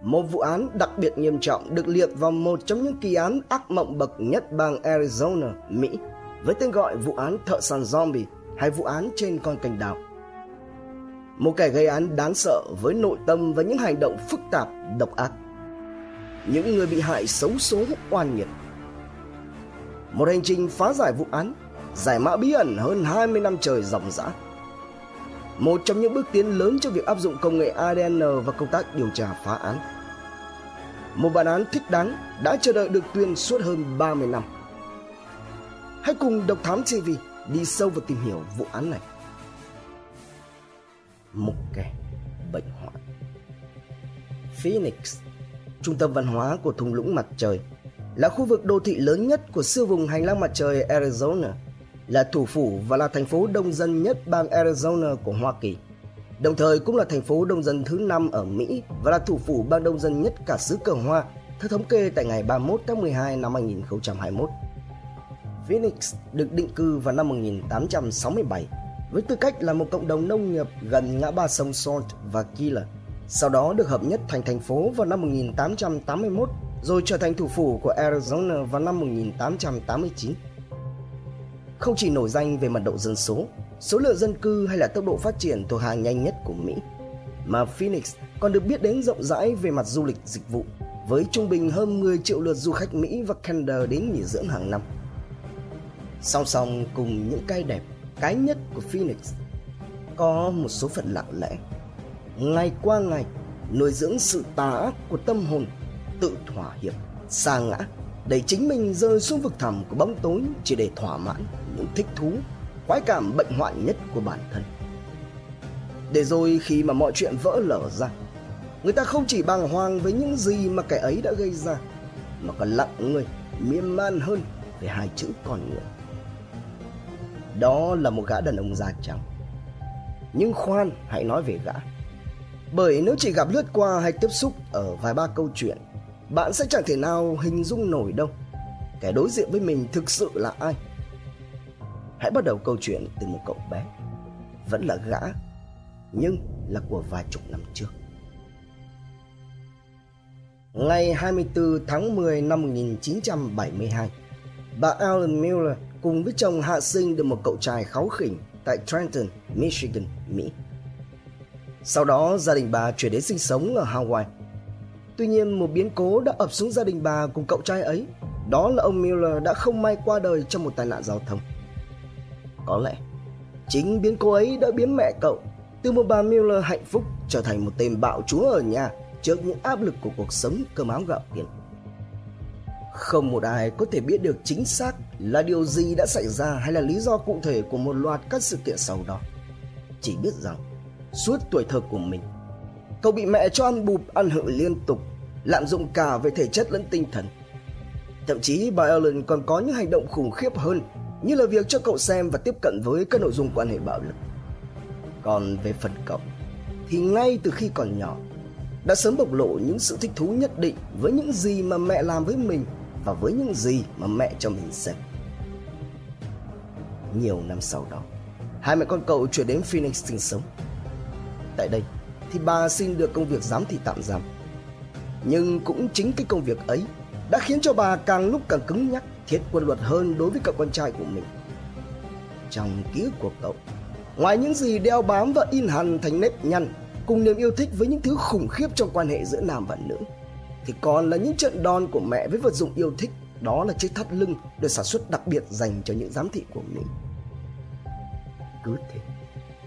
một vụ án đặc biệt nghiêm trọng được liệt vào một trong những kỳ án ác mộng bậc nhất bang Arizona, Mỹ, với tên gọi vụ án thợ săn zombie hay vụ án trên con cành đào. Một kẻ gây án đáng sợ với nội tâm và những hành động phức tạp, độc ác. Những người bị hại xấu số oan nghiệt. Một hành trình phá giải vụ án, giải mã bí ẩn hơn 20 năm trời dòng dã một trong những bước tiến lớn cho việc áp dụng công nghệ ADN và công tác điều tra phá án. Một bản án thích đáng đã chờ đợi được tuyên suốt hơn 30 năm. Hãy cùng Độc Thám TV đi sâu vào tìm hiểu vụ án này. Một kẻ bệnh hoạn Phoenix, trung tâm văn hóa của thung lũng mặt trời, là khu vực đô thị lớn nhất của siêu vùng hành lang mặt trời Arizona – là thủ phủ và là thành phố đông dân nhất bang Arizona của Hoa Kỳ. Đồng thời cũng là thành phố đông dân thứ 5 ở Mỹ và là thủ phủ bang đông dân nhất cả xứ Cờ Hoa, theo thống kê tại ngày 31 tháng 12 năm 2021. Phoenix được định cư vào năm 1867 với tư cách là một cộng đồng nông nghiệp gần ngã ba sông Salt và Killer, Sau đó được hợp nhất thành thành phố vào năm 1881 rồi trở thành thủ phủ của Arizona vào năm 1889 không chỉ nổi danh về mặt độ dân số, số lượng dân cư hay là tốc độ phát triển thuộc hàng nhanh nhất của Mỹ, mà Phoenix còn được biết đến rộng rãi về mặt du lịch dịch vụ, với trung bình hơn 10 triệu lượt du khách Mỹ và Canada đến nghỉ dưỡng hàng năm. Song song cùng những cái đẹp, cái nhất của Phoenix, có một số phận lặng lẽ. Ngày qua ngày, nuôi dưỡng sự tà ác của tâm hồn, tự thỏa hiệp, xa ngã để chính mình rơi xuống vực thẳm của bóng tối chỉ để thỏa mãn những thích thú, khoái cảm bệnh hoạn nhất của bản thân. Để rồi khi mà mọi chuyện vỡ lở ra, người ta không chỉ bàng hoàng với những gì mà kẻ ấy đã gây ra, mà còn lặng người, miên man hơn về hai chữ con người. Đó là một gã đàn ông da trắng. Nhưng khoan, hãy nói về gã. Bởi nếu chỉ gặp lướt qua hay tiếp xúc ở vài ba câu chuyện bạn sẽ chẳng thể nào hình dung nổi đâu kẻ đối diện với mình thực sự là ai hãy bắt đầu câu chuyện từ một cậu bé vẫn là gã nhưng là của vài chục năm trước Ngày 24 tháng 10 năm 1972, bà Alan Miller cùng với chồng hạ sinh được một cậu trai kháu khỉnh tại Trenton, Michigan, Mỹ. Sau đó gia đình bà chuyển đến sinh sống ở Hawaii Tuy nhiên một biến cố đã ập xuống gia đình bà cùng cậu trai ấy. Đó là ông Miller đã không may qua đời trong một tai nạn giao thông. Có lẽ chính biến cô ấy đã biến mẹ cậu từ một bà Miller hạnh phúc trở thành một tên bạo chúa ở nhà trước những áp lực của cuộc sống cơm áo gạo tiền. Không một ai có thể biết được chính xác là điều gì đã xảy ra hay là lý do cụ thể của một loạt các sự kiện sau đó. Chỉ biết rằng suốt tuổi thơ của mình, cậu bị mẹ cho ăn bụp ăn hự liên tục lạm dụng cả về thể chất lẫn tinh thần. Thậm chí bà Ellen còn có những hành động khủng khiếp hơn như là việc cho cậu xem và tiếp cận với các nội dung quan hệ bạo lực. Còn về phần cậu thì ngay từ khi còn nhỏ đã sớm bộc lộ những sự thích thú nhất định với những gì mà mẹ làm với mình và với những gì mà mẹ cho mình xem. Nhiều năm sau đó, hai mẹ con cậu chuyển đến Phoenix sinh sống. Tại đây thì bà xin được công việc giám thị tạm giam nhưng cũng chính cái công việc ấy đã khiến cho bà càng lúc càng cứng nhắc thiết quân luật hơn đối với cậu con trai của mình. Trong ký ức của cậu, ngoài những gì đeo bám và in hằn thành nếp nhăn, cùng niềm yêu thích với những thứ khủng khiếp trong quan hệ giữa nam và nữ, thì còn là những trận đòn của mẹ với vật dụng yêu thích, đó là chiếc thắt lưng được sản xuất đặc biệt dành cho những giám thị của mình. Cứ thế,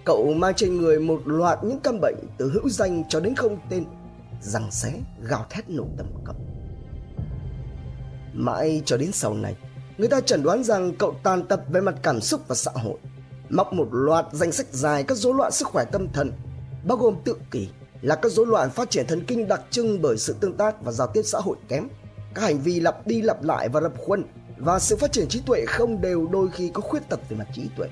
cậu mang trên người một loạt những căn bệnh từ hữu danh cho đến không tên, răng xé, gào thét nổ tầm cậu mãi cho đến sau này, người ta chẩn đoán rằng cậu tàn tập về mặt cảm xúc và xã hội. Móc một loạt danh sách dài các rối loạn sức khỏe tâm thần, bao gồm tự kỷ là các rối loạn phát triển thần kinh đặc trưng bởi sự tương tác và giao tiếp xã hội kém. Các hành vi lặp đi lặp lại và rập khuân và sự phát triển trí tuệ không đều đôi khi có khuyết tật về mặt trí tuệ.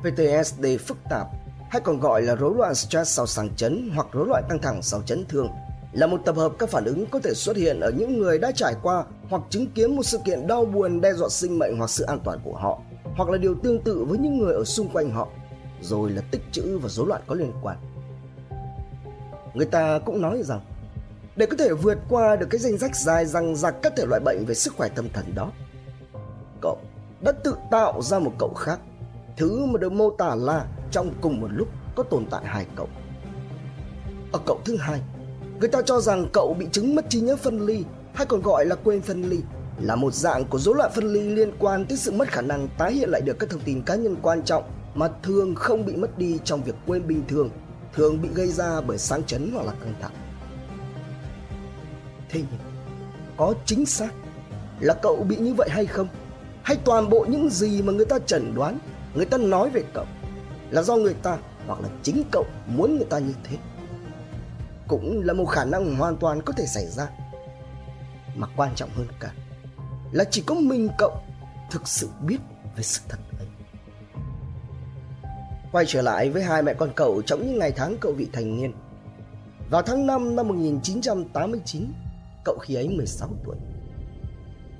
PTSD phức tạp, hay còn gọi là rối loạn stress sau sáng chấn hoặc rối loạn căng thẳng sau chấn thương là một tập hợp các phản ứng có thể xuất hiện ở những người đã trải qua hoặc chứng kiến một sự kiện đau buồn đe dọa sinh mệnh hoặc sự an toàn của họ hoặc là điều tương tự với những người ở xung quanh họ rồi là tích trữ và rối loạn có liên quan người ta cũng nói rằng để có thể vượt qua được cái danh sách dài răng rạc các thể loại bệnh về sức khỏe tâm thần đó. Cậu đã tự tạo ra một cậu khác, thứ mà được mô tả là trong cùng một lúc có tồn tại hai cậu. Ở cậu thứ hai, người ta cho rằng cậu bị chứng mất trí nhớ phân ly hay còn gọi là quên phân ly là một dạng của rối loạn phân ly liên quan tới sự mất khả năng tái hiện lại được các thông tin cá nhân quan trọng mà thường không bị mất đi trong việc quên bình thường, thường bị gây ra bởi sáng chấn hoặc là căng thẳng. Thế nhưng, có chính xác là cậu bị như vậy hay không? Hay toàn bộ những gì mà người ta chẩn đoán, người ta nói về cậu là do người ta hoặc là chính cậu muốn người ta như thế? Cũng là một khả năng hoàn toàn có thể xảy ra. Mà quan trọng hơn cả là chỉ có mình cậu thực sự biết về sự thật ấy. Quay trở lại với hai mẹ con cậu trong những ngày tháng cậu vị thành niên. Vào tháng 5 năm 1989, cậu khi ấy 16 tuổi.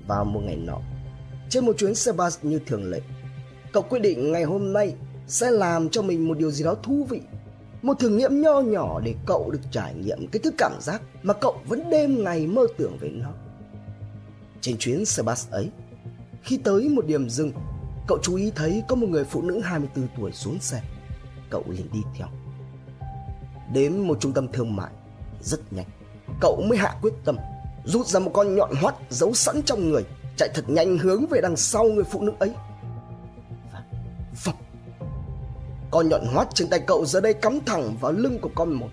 Vào một ngày nọ, trên một chuyến xe bus như thường lệ, cậu quyết định ngày hôm nay sẽ làm cho mình một điều gì đó thú vị. Một thử nghiệm nho nhỏ để cậu được trải nghiệm cái thứ cảm giác mà cậu vẫn đêm ngày mơ tưởng về nó. Trên chuyến xe bus ấy, khi tới một điểm dừng, cậu chú ý thấy có một người phụ nữ 24 tuổi xuống xe. Cậu liền đi theo. Đến một trung tâm thương mại, rất nhanh, cậu mới hạ quyết tâm rút ra một con nhọn hoắt giấu sẵn trong người, chạy thật nhanh hướng về đằng sau người phụ nữ ấy. Con nhọn hoắt trên tay cậu giờ đây cắm thẳng vào lưng của con một.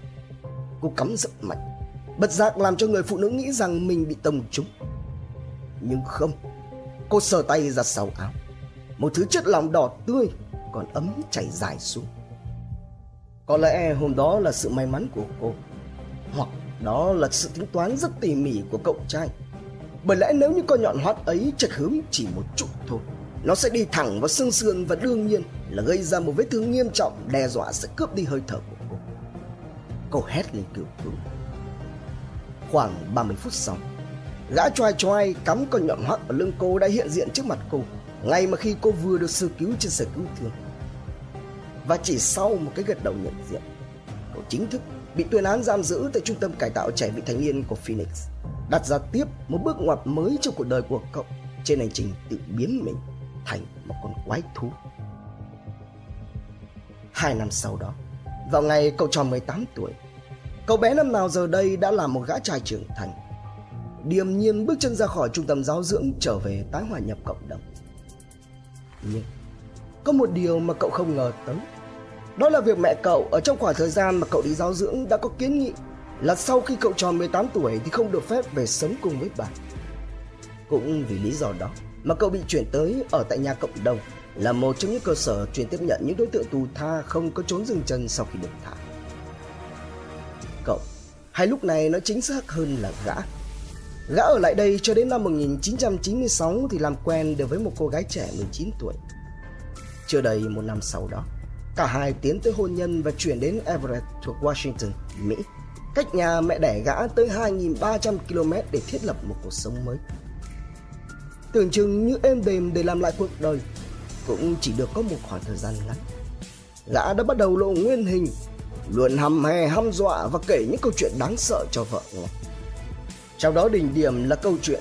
Cô cắm rất mạnh, bất giác làm cho người phụ nữ nghĩ rằng mình bị tông trúng. Nhưng không Cô sờ tay ra sau áo. Một thứ chất lỏng đỏ tươi Còn ấm chảy dài xuống. Có lẽ hôm đó là sự may mắn của cô Hoặc đó là sự tính toán rất tỉ mỉ của cậu trai. Bởi lẽ nếu như con nhọn hoắt ấy chật hướng chỉ một chút thôi Nó sẽ đi thẳng vào xương sườn và đương nhiên là gây ra một vết thương nghiêm trọng, đe dọa sẽ cướp đi hơi thở của cô. Cô hét lên cứu cứu Khoảng 30 phút sau, Gã choai choai cắm con nhọn hoắt ở lưng cô đã hiện diện trước mặt cô, Ngay mà khi cô vừa được sơ cứu trên xe cứu thương. Và chỉ sau một cái gật đầu nhận diện Cậu chính thức bị tuyên án giam giữ tại trung tâm cải tạo trẻ vị thành niên của Phoenix, Đặt ra tiếp một bước ngoặt mới trong cuộc đời của cậu, Trên hành trình tự biến mình thành một con quái thú. Hai năm sau đó, Vào ngày cậu tròn 18 tuổi, Cậu bé năm nào giờ đây đã là một gã trai trưởng thành điềm nhiên bước chân ra khỏi trung tâm giáo dưỡng trở về tái hòa nhập cộng đồng. Nhưng có một điều mà cậu không ngờ tới. Đó là việc mẹ cậu ở trong khoảng thời gian mà cậu đi giáo dưỡng đã có kiến nghị là sau khi cậu tròn 18 tuổi thì không được phép về sống cùng với bà. Cũng vì lý do đó mà cậu bị chuyển tới ở tại nhà cộng đồng là một trong những cơ sở chuyên tiếp nhận những đối tượng tù tha không có trốn dừng chân sau khi được thả. Cậu, hay lúc này nó chính xác hơn là gã Gã ở lại đây cho đến năm 1996 thì làm quen được với một cô gái trẻ 19 tuổi. Chưa đầy một năm sau đó, cả hai tiến tới hôn nhân và chuyển đến Everett thuộc Washington, Mỹ. Cách nhà mẹ đẻ gã tới 2.300 km để thiết lập một cuộc sống mới. Tưởng chừng như êm đềm để làm lại cuộc đời, cũng chỉ được có một khoảng thời gian ngắn. Gã đã bắt đầu lộ nguyên hình, luôn hăm hè hăm dọa và kể những câu chuyện đáng sợ cho vợ nghe. Trong đó đỉnh điểm là câu chuyện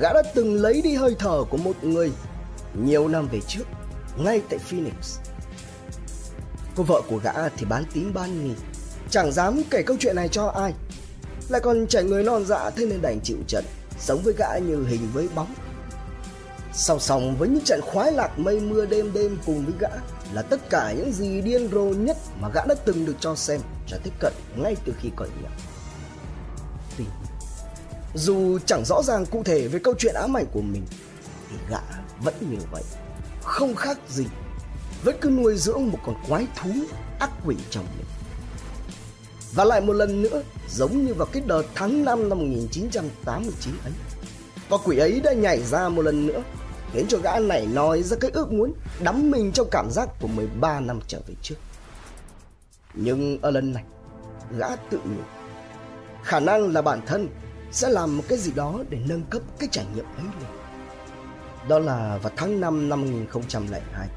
Gã đã từng lấy đi hơi thở của một người Nhiều năm về trước Ngay tại Phoenix Cô vợ của gã thì bán tín bán nghi Chẳng dám kể câu chuyện này cho ai Lại còn trẻ người non dạ thế nên đành chịu trận Sống với gã như hình với bóng Song song với những trận khoái lạc mây mưa đêm đêm cùng với gã Là tất cả những gì điên rồ nhất mà gã đã từng được cho xem Cho tiếp cận ngay từ khi còn nhỏ Tuy dù chẳng rõ ràng cụ thể về câu chuyện ám ảnh của mình, Thì gã vẫn như vậy, Không khác gì Vẫn cứ nuôi dưỡng một con quái thú ác quỷ trong mình Và lại một lần nữa, Giống như vào cái đợt tháng 5 năm 1989 ấy Con quỷ ấy đã nhảy ra một lần nữa Khiến cho gã này nói ra cái ước muốn Đắm mình trong cảm giác của 13 năm trở về trước Nhưng ở lần này Gã tự nhủ Khả năng là bản thân sẽ làm một cái gì đó để nâng cấp cái trải nghiệm ấy lên. Đó là vào tháng 5 năm 2002.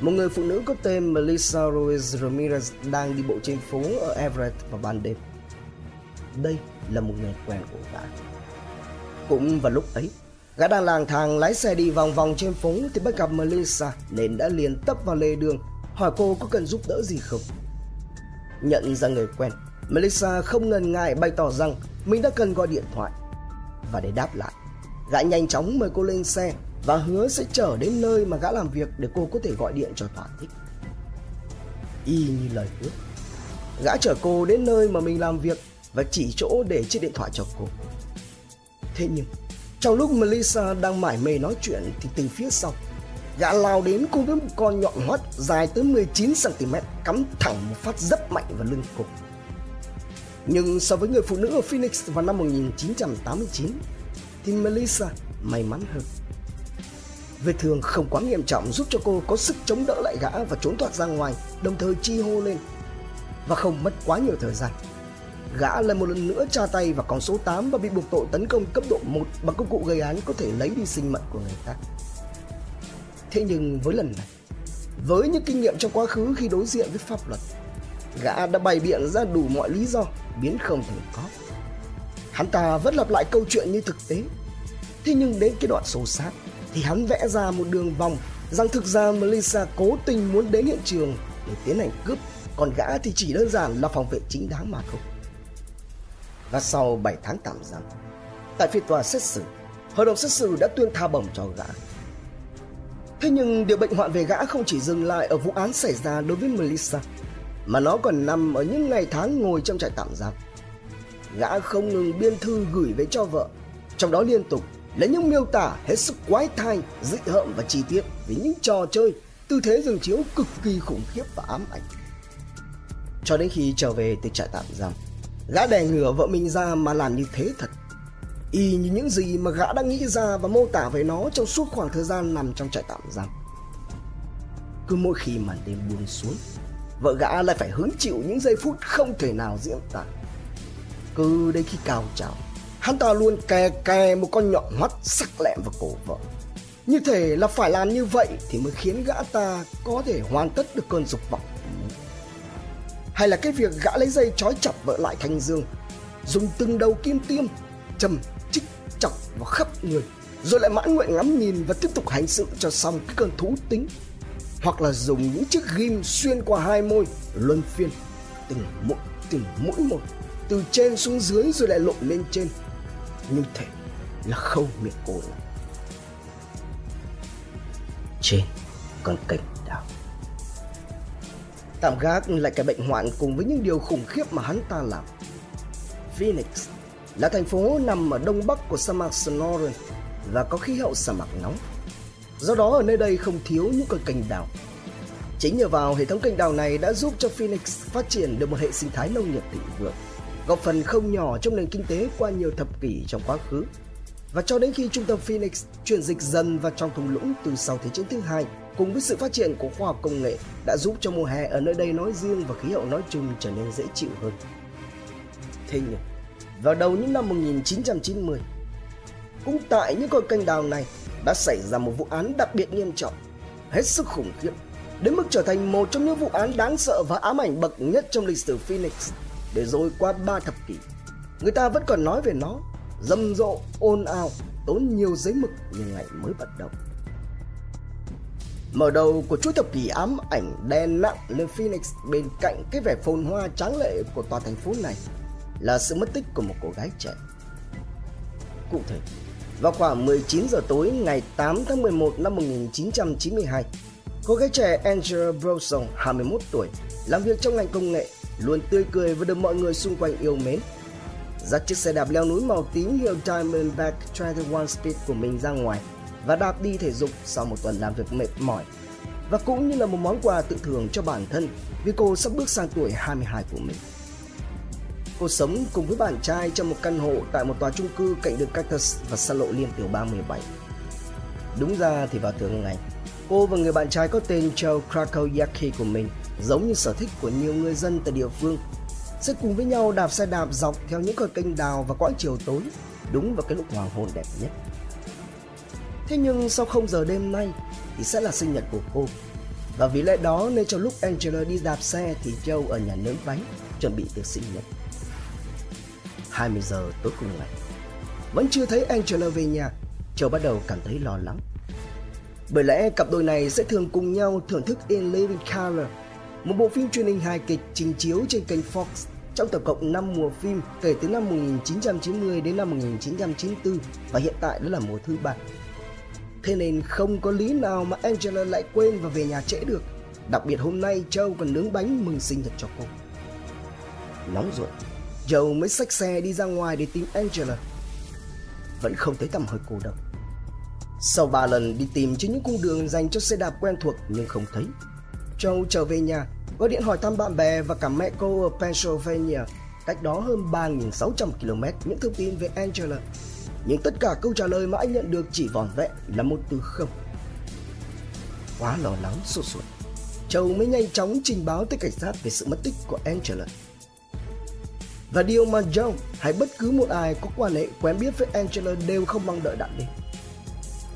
Một người phụ nữ có tên Melissa Ruiz Ramirez đang đi bộ trên phố ở Everett vào ban đêm. đây là một người quen của gã. Cũng vào lúc ấy, gã đang lang thang lái xe đi vòng vòng trên phố thì bắt gặp Melissa nên đã liền tấp vào lề đường hỏi cô có cần giúp đỡ gì không. Nhận ra người quen, Melissa không ngần ngại bày tỏ rằng mình đã cần gọi điện thoại. Và để đáp lại, gã nhanh chóng mời cô lên xe và hứa sẽ chở đến nơi mà gã làm việc để cô có thể gọi điện cho thỏa thích. Y như lời hứa, gã chở cô đến nơi mà mình làm việc và chỉ chỗ để chiếc điện thoại cho cô. Thế nhưng, trong lúc Melissa đang mải mê nói chuyện thì từ phía sau, gã lao đến cùng với một con nhọn hoắt dài tới 19cm cắm thẳng một phát rất mạnh vào lưng cô. Nhưng so với người phụ nữ ở Phoenix vào năm 1989 thì Melissa may mắn hơn. Vết thương không quá nghiêm trọng giúp cho cô có sức chống đỡ lại gã và trốn thoát ra ngoài, đồng thời chi hô lên. Và không mất quá nhiều thời gian. Gã lại một lần nữa tra tay vào con số 8 và bị buộc tội tấn công cấp độ 1 bằng công cụ gây án có thể lấy đi sinh mệnh của người khác. Thế nhưng với lần này, với những kinh nghiệm trong quá khứ khi đối diện với pháp luật, gã đã bày biện ra đủ mọi lý do biến không thành có. Hắn ta vẫn lặp lại câu chuyện như thực tế. Thế nhưng đến cái đoạn sâu sát thì hắn vẽ ra một đường vòng rằng thực ra Melissa cố tình muốn đến hiện trường để tiến hành cướp, còn gã thì chỉ đơn giản là phòng vệ chính đáng mà thôi. Và sau 7 tháng tạm giam, tại phiên tòa xét xử, hội đồng xét xử đã tuyên tha bổng cho gã. Thế nhưng điều bệnh hoạn về gã không chỉ dừng lại ở vụ án xảy ra đối với Melissa, mà nó còn nằm ở những ngày tháng ngồi trong trại tạm giam. Gã không ngừng biên thư gửi về cho vợ, trong đó liên tục là những miêu tả hết sức quái thai, dị hợm và chi tiết về những trò chơi, tư thế giường chiếu cực kỳ khủng khiếp và ám ảnh. Cho đến khi trở về từ trại tạm giam, gã đè ngửa vợ mình ra mà làm như thế thật. Y như những gì mà gã đã nghĩ ra và mô tả về nó trong suốt khoảng thời gian nằm trong trại tạm giam. Cứ mỗi khi màn đêm buông xuống, vợ gã lại phải hứng chịu những giây phút không thể nào diễn tả. Cứ đến khi cao trào, hắn ta luôn kè kè một con nhọn mắt sắc lẹm vào cổ vợ. Như thể là phải làm như vậy thì mới khiến gã ta có thể hoàn tất được cơn dục vọng hay là cái việc gã lấy dây trói chặt vợ lại thành giường, dùng từng đầu kim tiêm, châm, chích, chọc vào khắp người, rồi lại mãn nguyện ngắm nhìn và tiếp tục hành sự cho xong cái cơn thú tính. Hoặc là dùng những chiếc ghim xuyên qua hai môi, luân phiên, từng mũi, từng mũi một, từ trên xuống dưới rồi lại lộn lên trên như thể là khâu miệng cô lại trên con cảnh tạm gác lại cái bệnh hoạn cùng với những điều khủng khiếp mà hắn ta làm. Phoenix là thành phố nằm ở đông bắc của sa mạc Sonoran và có khí hậu sa mạc nóng. Do đó ở nơi đây không thiếu những con cành đào. Chính nhờ vào hệ thống kênh đào này đã giúp cho Phoenix phát triển được một hệ sinh thái nông nghiệp thịnh vượng, góp phần không nhỏ trong nền kinh tế qua nhiều thập kỷ trong quá khứ. Và cho đến khi trung tâm Phoenix chuyển dịch dần vào trong thung lũng từ sau Thế chiến thứ hai, cùng với sự phát triển của khoa học công nghệ đã giúp cho mùa hè ở nơi đây nói riêng và khí hậu nói chung trở nên dễ chịu hơn. Thế nhưng, vào đầu những năm 1990, cũng tại những con kênh đào này đã xảy ra một vụ án đặc biệt nghiêm trọng, hết sức khủng khiếp, đến mức trở thành một trong những vụ án đáng sợ và ám ảnh bậc nhất trong lịch sử Phoenix để rồi qua ba thập kỷ người ta vẫn còn nói về nó rầm rộ ồn ào, tốn nhiều giấy mực nhưng ngày mới bắt đầu mở đầu của chuỗi thập kỷ ám ảnh đen nặng lên Phoenix, bên cạnh cái vẻ phồn hoa tráng lệ của tòa thành phố này, là sự mất tích của một cô gái trẻ cụ thể, vào khoảng 19 giờ tối ngày 8 tháng 11 năm 1992 cô gái trẻ Angela Broson 21 tuổi, làm việc trong ngành công nghệ, luôn tươi cười và được mọi người xung quanh yêu mến. Dắt chiếc xe đạp leo núi màu tím hiệu Diamondback 21 Speed của mình ra ngoài và đạp đi thể dục sau một tuần làm việc mệt mỏi. Và cũng như là một món quà tự thưởng cho bản thân vì cô sắp bước sang tuổi 22 của mình. Cô sống cùng với bạn trai trong một căn hộ tại một tòa chung cư cạnh đường Cactus và xa lộ liên tiểu 37. Đúng ra thì vào thường ngày, cô và người bạn trai có tên Joe Krakowiaki của mình giống như sở thích của nhiều người dân tại địa phương sẽ cùng với nhau đạp xe đạp dọc theo những con kênh đào và quãng chiều tối đúng vào cái lúc hoàng hôn đẹp nhất thế nhưng sau không giờ đêm nay thì sẽ là sinh nhật của cô và vì lẽ đó nên trong lúc Angela đi đạp xe thì Joe ở nhà nướng bánh chuẩn bị tiệc sinh nhật 20 giờ tối cùng ngày. Vẫn chưa thấy Angela về nhà, Joe bắt đầu cảm thấy lo lắng. Bởi lẽ cặp đôi này sẽ thường cùng nhau thưởng thức In Living Color, một bộ phim truyền hình hài kịch trình chiếu trên kênh Fox trong tổng cộng 5 mùa phim kể từ năm 1990 đến năm 1994 và hiện tại đó là mùa thứ ba. Thế nên không có lý nào mà Angela lại quên và về nhà trễ được. Đặc biệt hôm nay Châu còn nướng bánh mừng sinh nhật cho cô. Nóng ruột, Châu mới xách xe đi ra ngoài để tìm Angela. Vẫn không thấy tầm hơi cô đâu. Sau ba lần đi tìm trên những cung đường dành cho xe đạp quen thuộc nhưng không thấy, Châu trở về nhà, gọi điện hỏi thăm bạn bè và cả mẹ cô ở Pennsylvania, cách đó hơn 3.600 km những thông tin về Angela. Nhưng tất cả câu trả lời mà anh nhận được chỉ vỏn vẹn là một từ không. Quá lo lắng sốt ruột, Châu mới nhanh chóng trình báo tới cảnh sát về sự mất tích của Angela. Và điều mà Joe hay bất cứ một ai có quan hệ quen biết với Angela đều không mong đợi đạt đi.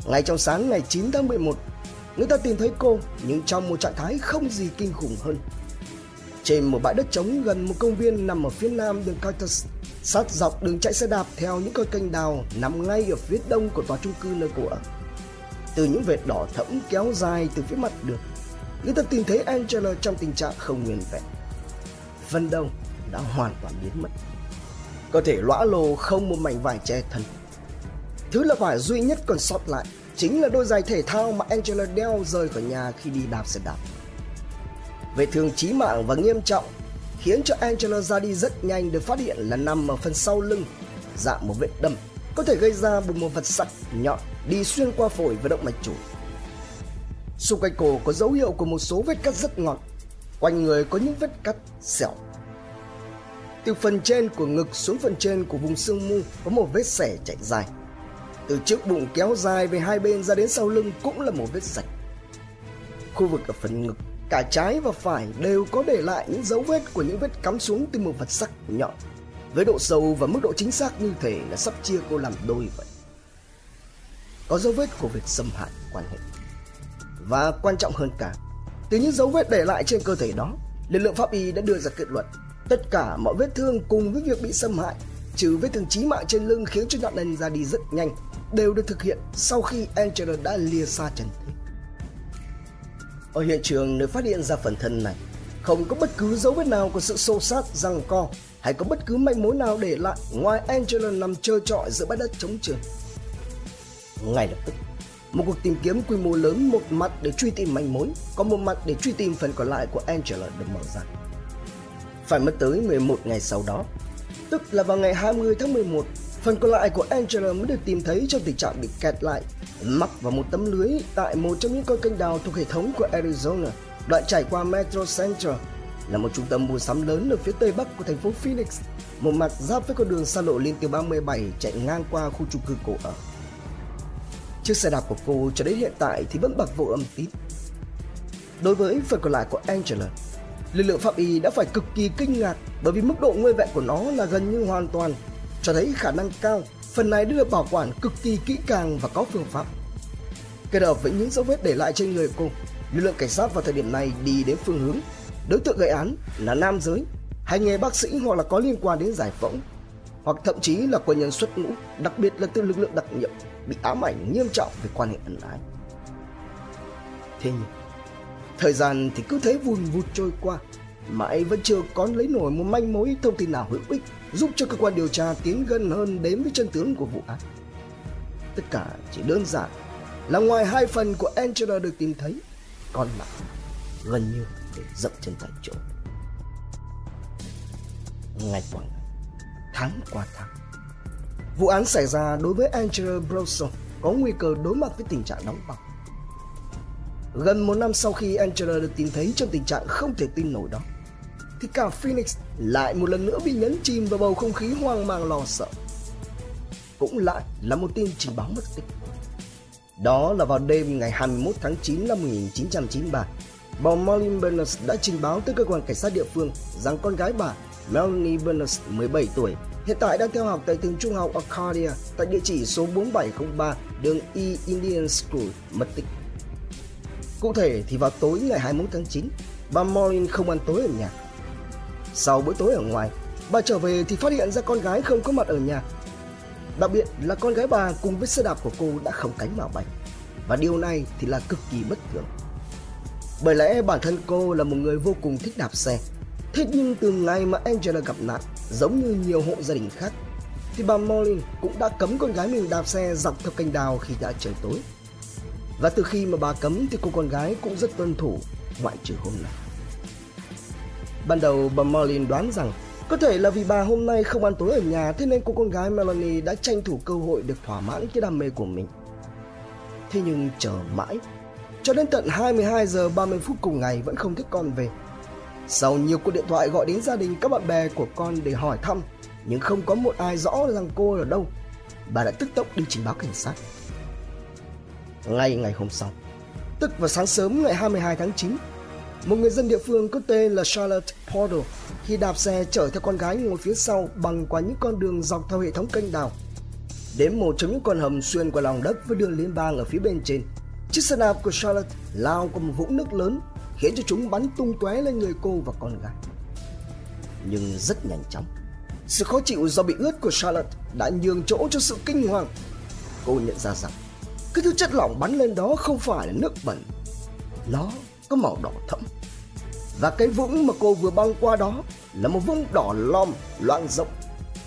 Ngay trong sáng ngày 9 tháng 11, người ta tìm thấy cô nhưng trong một trạng thái không gì kinh khủng hơn. Trên một bãi đất trống gần một công viên nằm ở phía nam đường Cactus, sát dọc đường chạy xe đạp theo những con kênh đào nằm ngay ở phía đông của tòa trung cư nơi cô ở. Từ những vệt đỏ thẫm kéo dài từ phía mặt đường, người ta tìm thấy Angela trong tình trạng không nguyên vẹn. Phần đông đã hoàn toàn biến mất. Cơ thể lõa lồ không một mảnh vải che thân. Thứ là vải duy nhất còn sót lại chính là đôi giày thể thao mà Angela đeo rời khỏi nhà khi đi đạp xe đạp. Vết thương chí mạng và nghiêm trọng khiến cho Angela ra đi rất nhanh được phát hiện là nằm ở phần sau lưng, dạng một vết đâm có thể gây ra bởi một vật sắc nhọn đi xuyên qua phổi và động mạch chủ. Xung quanh cổ có dấu hiệu của một số vết cắt rất ngọt, quanh người có những vết cắt sẹo. Từ phần trên của ngực xuống phần trên của vùng xương mu có một vết sẻ chạy dài. Từ trước bụng kéo dài về hai bên ra đến sau lưng cũng là một vết sạch. Khu vực ở phần ngực, cả trái và phải đều có để lại những dấu vết của những vết cắm xuống từ một vật sắc nhọn. Với độ sâu và mức độ chính xác như thể là sắp chia cô làm đôi vậy. Có dấu vết của việc xâm hại quan hệ. Và quan trọng hơn cả, từ những dấu vết để lại trên cơ thể đó, lực lượng pháp y đã đưa ra kết luận tất cả mọi vết thương cùng với việc bị xâm hại trừ vết thương chí mạng trên lưng khiến cho nạn nhân ra đi rất nhanh đều được thực hiện sau khi Angela đã lìa xa trần thế. Ở hiện trường nơi phát hiện ra phần thân này, không có bất cứ dấu vết nào của sự xô sát, răng co hay có bất cứ manh mối nào để lại ngoài Angela nằm trơ trọi giữa bãi đất trống trường. Ngay lập tức, một cuộc tìm kiếm quy mô lớn một mặt để truy tìm manh mối, còn một mặt để truy tìm phần còn lại của Angela được mở ra. Phải mất tới 11 ngày sau đó, tức là vào ngày 20 tháng 11, phần còn lại của Angela mới được tìm thấy trong tình trạng bị kẹt lại, mắc vào một tấm lưới tại một trong những con kênh đào thuộc hệ thống của Arizona, đoạn trải qua Metro Central, là một trung tâm mua sắm lớn ở phía tây bắc của thành phố Phoenix, một mặt giáp với con đường xa lộ liên tiêu 37 chạy ngang qua khu chung cư cổ ở. Chiếc xe đạp của cô cho đến hiện tại thì vẫn bạc vô âm tín. Đối với phần còn lại của Angela, lực lượng pháp y đã phải cực kỳ kinh ngạc bởi vì mức độ nguyên vẹn của nó là gần như hoàn toàn, cho thấy khả năng cao phần này đã được bảo quản cực kỳ kỹ càng và có phương pháp. Kết hợp với những dấu vết để lại trên người cô, lực lượng cảnh sát vào thời điểm này đi đến phương hướng đối tượng gây án là nam giới, hành nghề bác sĩ hoặc là có liên quan đến giải phẫu, hoặc thậm chí là quân nhân xuất ngũ, đặc biệt là từ lực lượng đặc nhiệm bị ám ảnh nghiêm trọng về quan hệ ân ái. Thế nhưng, thời gian thì cứ thế vùn vụt trôi qua, mãi vẫn chưa có lấy nổi một manh mối thông tin nào hữu ích giúp cho cơ quan điều tra tiến gần hơn đến với chân tướng của vụ án. Tất cả chỉ đơn giản là ngoài hai phần của Angela được tìm thấy, còn lại gần như để dậm chân tại chỗ. Ngày qua ngày, tháng qua tháng, vụ án xảy ra đối với Angela Brosso có nguy cơ đối mặt với tình trạng đóng băng. Gần một năm sau khi Angela được tìm thấy trong tình trạng không thể tin nổi đó, thì cả Phoenix lại một lần nữa bị nhấn chìm vào bầu không khí hoang mang lo sợ. Cũng lại là một tin trình báo mất tích. Đó là vào đêm ngày 21 tháng 9 năm 1993, bà Marlene Berners đã trình báo tới cơ quan cảnh sát địa phương rằng con gái bà Melanie Berners 17 tuổi hiện tại đang theo học tại trường trung học Arcadia tại địa chỉ số 4703 đường E Indian School mất tích. Cụ thể thì vào tối ngày 21 tháng 9, bà Maureen không ăn tối ở nhà. Sau bữa tối ở ngoài, Bà trở về thì phát hiện ra con gái không có mặt ở nhà. Đặc biệt là con gái bà cùng với xe đạp của cô đã không cánh mà bay. Và điều này thì là cực kỳ bất thường. Bởi lẽ bản thân cô là một người vô cùng thích đạp xe. Thế nhưng từ ngày mà Angela gặp nạn, giống như nhiều hộ gia đình khác, thì bà Molly cũng đã cấm con gái mình đạp xe dọc theo kênh đào khi đã trời tối. Và từ khi mà bà cấm thì cô con gái cũng rất tuân thủ, ngoại trừ hôm nay. Ban đầu bà Marlin đoán rằng có thể là vì bà hôm nay không ăn tối ở nhà thế nên cô con gái Melanie đã tranh thủ cơ hội được thỏa mãn cái đam mê của mình. Thế nhưng chờ mãi, cho đến tận 22 giờ 30 phút cùng ngày vẫn không thấy con về. Sau nhiều cuộc điện thoại gọi đến gia đình các bạn bè của con để hỏi thăm, nhưng không có một ai rõ rằng cô ở đâu, bà đã tức tốc đi trình báo cảnh sát. Ngay ngày hôm sau, tức vào sáng sớm ngày 22 tháng 9, một người dân địa phương có tên là Charlotte Porter khi đạp xe chở theo con gái ngồi phía sau bằng qua những con đường dọc theo hệ thống kênh đào. Đến một trong những con hầm xuyên qua lòng đất với đường liên bang ở phía bên trên, chiếc xe đạp của Charlotte lao qua một vũng nước lớn khiến cho chúng bắn tung tóe lên người cô và con gái. Nhưng rất nhanh chóng, sự khó chịu do bị ướt của Charlotte đã nhường chỗ cho sự kinh hoàng. Cô nhận ra rằng cái thứ chất lỏng bắn lên đó không phải là nước bẩn, nó có màu đỏ thẫm. Và cái vũng mà cô vừa băng qua đó là một vũng đỏ lom, loang rộng.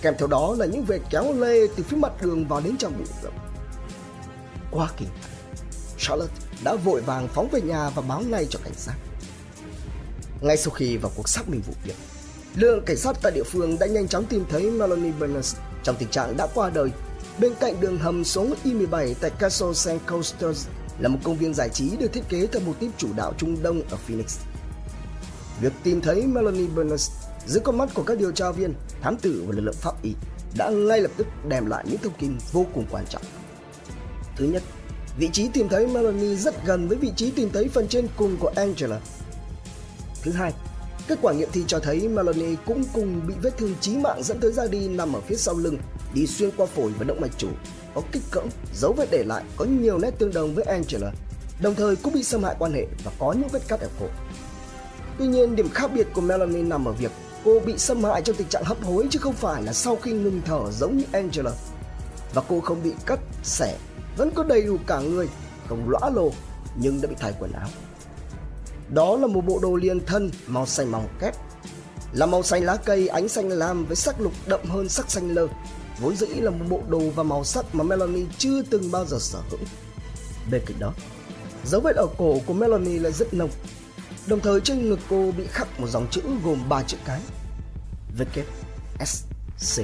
Kèm theo đó là những vệt kéo lê từ phía mặt đường vào đến trong bụi rậm. Quá kinh Charlotte đã vội vàng phóng về nhà và báo ngay cho cảnh sát. Ngay sau khi vào cuộc xác minh vụ việc, lượng cảnh sát tại địa phương đã nhanh chóng tìm thấy Melanie Burns trong tình trạng đã qua đời bên cạnh đường hầm số I-17 tại Castle St. Coasters là một công viên giải trí được thiết kế theo một tiếp chủ đạo Trung Đông ở Phoenix. Việc tìm thấy Melanie Burners dưới con mắt của các điều tra viên, thám tử và lực lượng pháp y đã ngay lập tức đem lại những thông tin vô cùng quan trọng. Thứ nhất, vị trí tìm thấy Melanie rất gần với vị trí tìm thấy phần trên cùng của Angela. Thứ hai, kết quả nghiệm thi cho thấy Melanie cũng cùng bị vết thương chí mạng dẫn tới ra đi nằm ở phía sau lưng, đi xuyên qua phổi và động mạch chủ, có kích cỡ, dấu vết để lại có nhiều nét tương đồng với Angela, đồng thời cũng bị xâm hại quan hệ và có những vết cắt ở cổ. Tuy nhiên, điểm khác biệt của Melanie nằm ở việc cô bị xâm hại trong tình trạng hấp hối chứ không phải là sau khi ngừng thở giống như Angela. Và cô không bị cắt, xẻ, vẫn có đầy đủ cả người, không lõa lồ nhưng đã bị thay quần áo. Đó là một bộ đồ liền thân màu xanh mỏng kép, là màu xanh lá cây ánh xanh lam với sắc lục đậm hơn sắc xanh lơ vốn dĩ là một bộ đồ và màu sắc mà Melanie chưa từng bao giờ sở hữu. Bên cạnh đó, dấu vết ở cổ của Melanie lại rất nồng. Đồng thời trên ngực cô bị khắc một dòng chữ gồm 3 chữ cái. VKSC.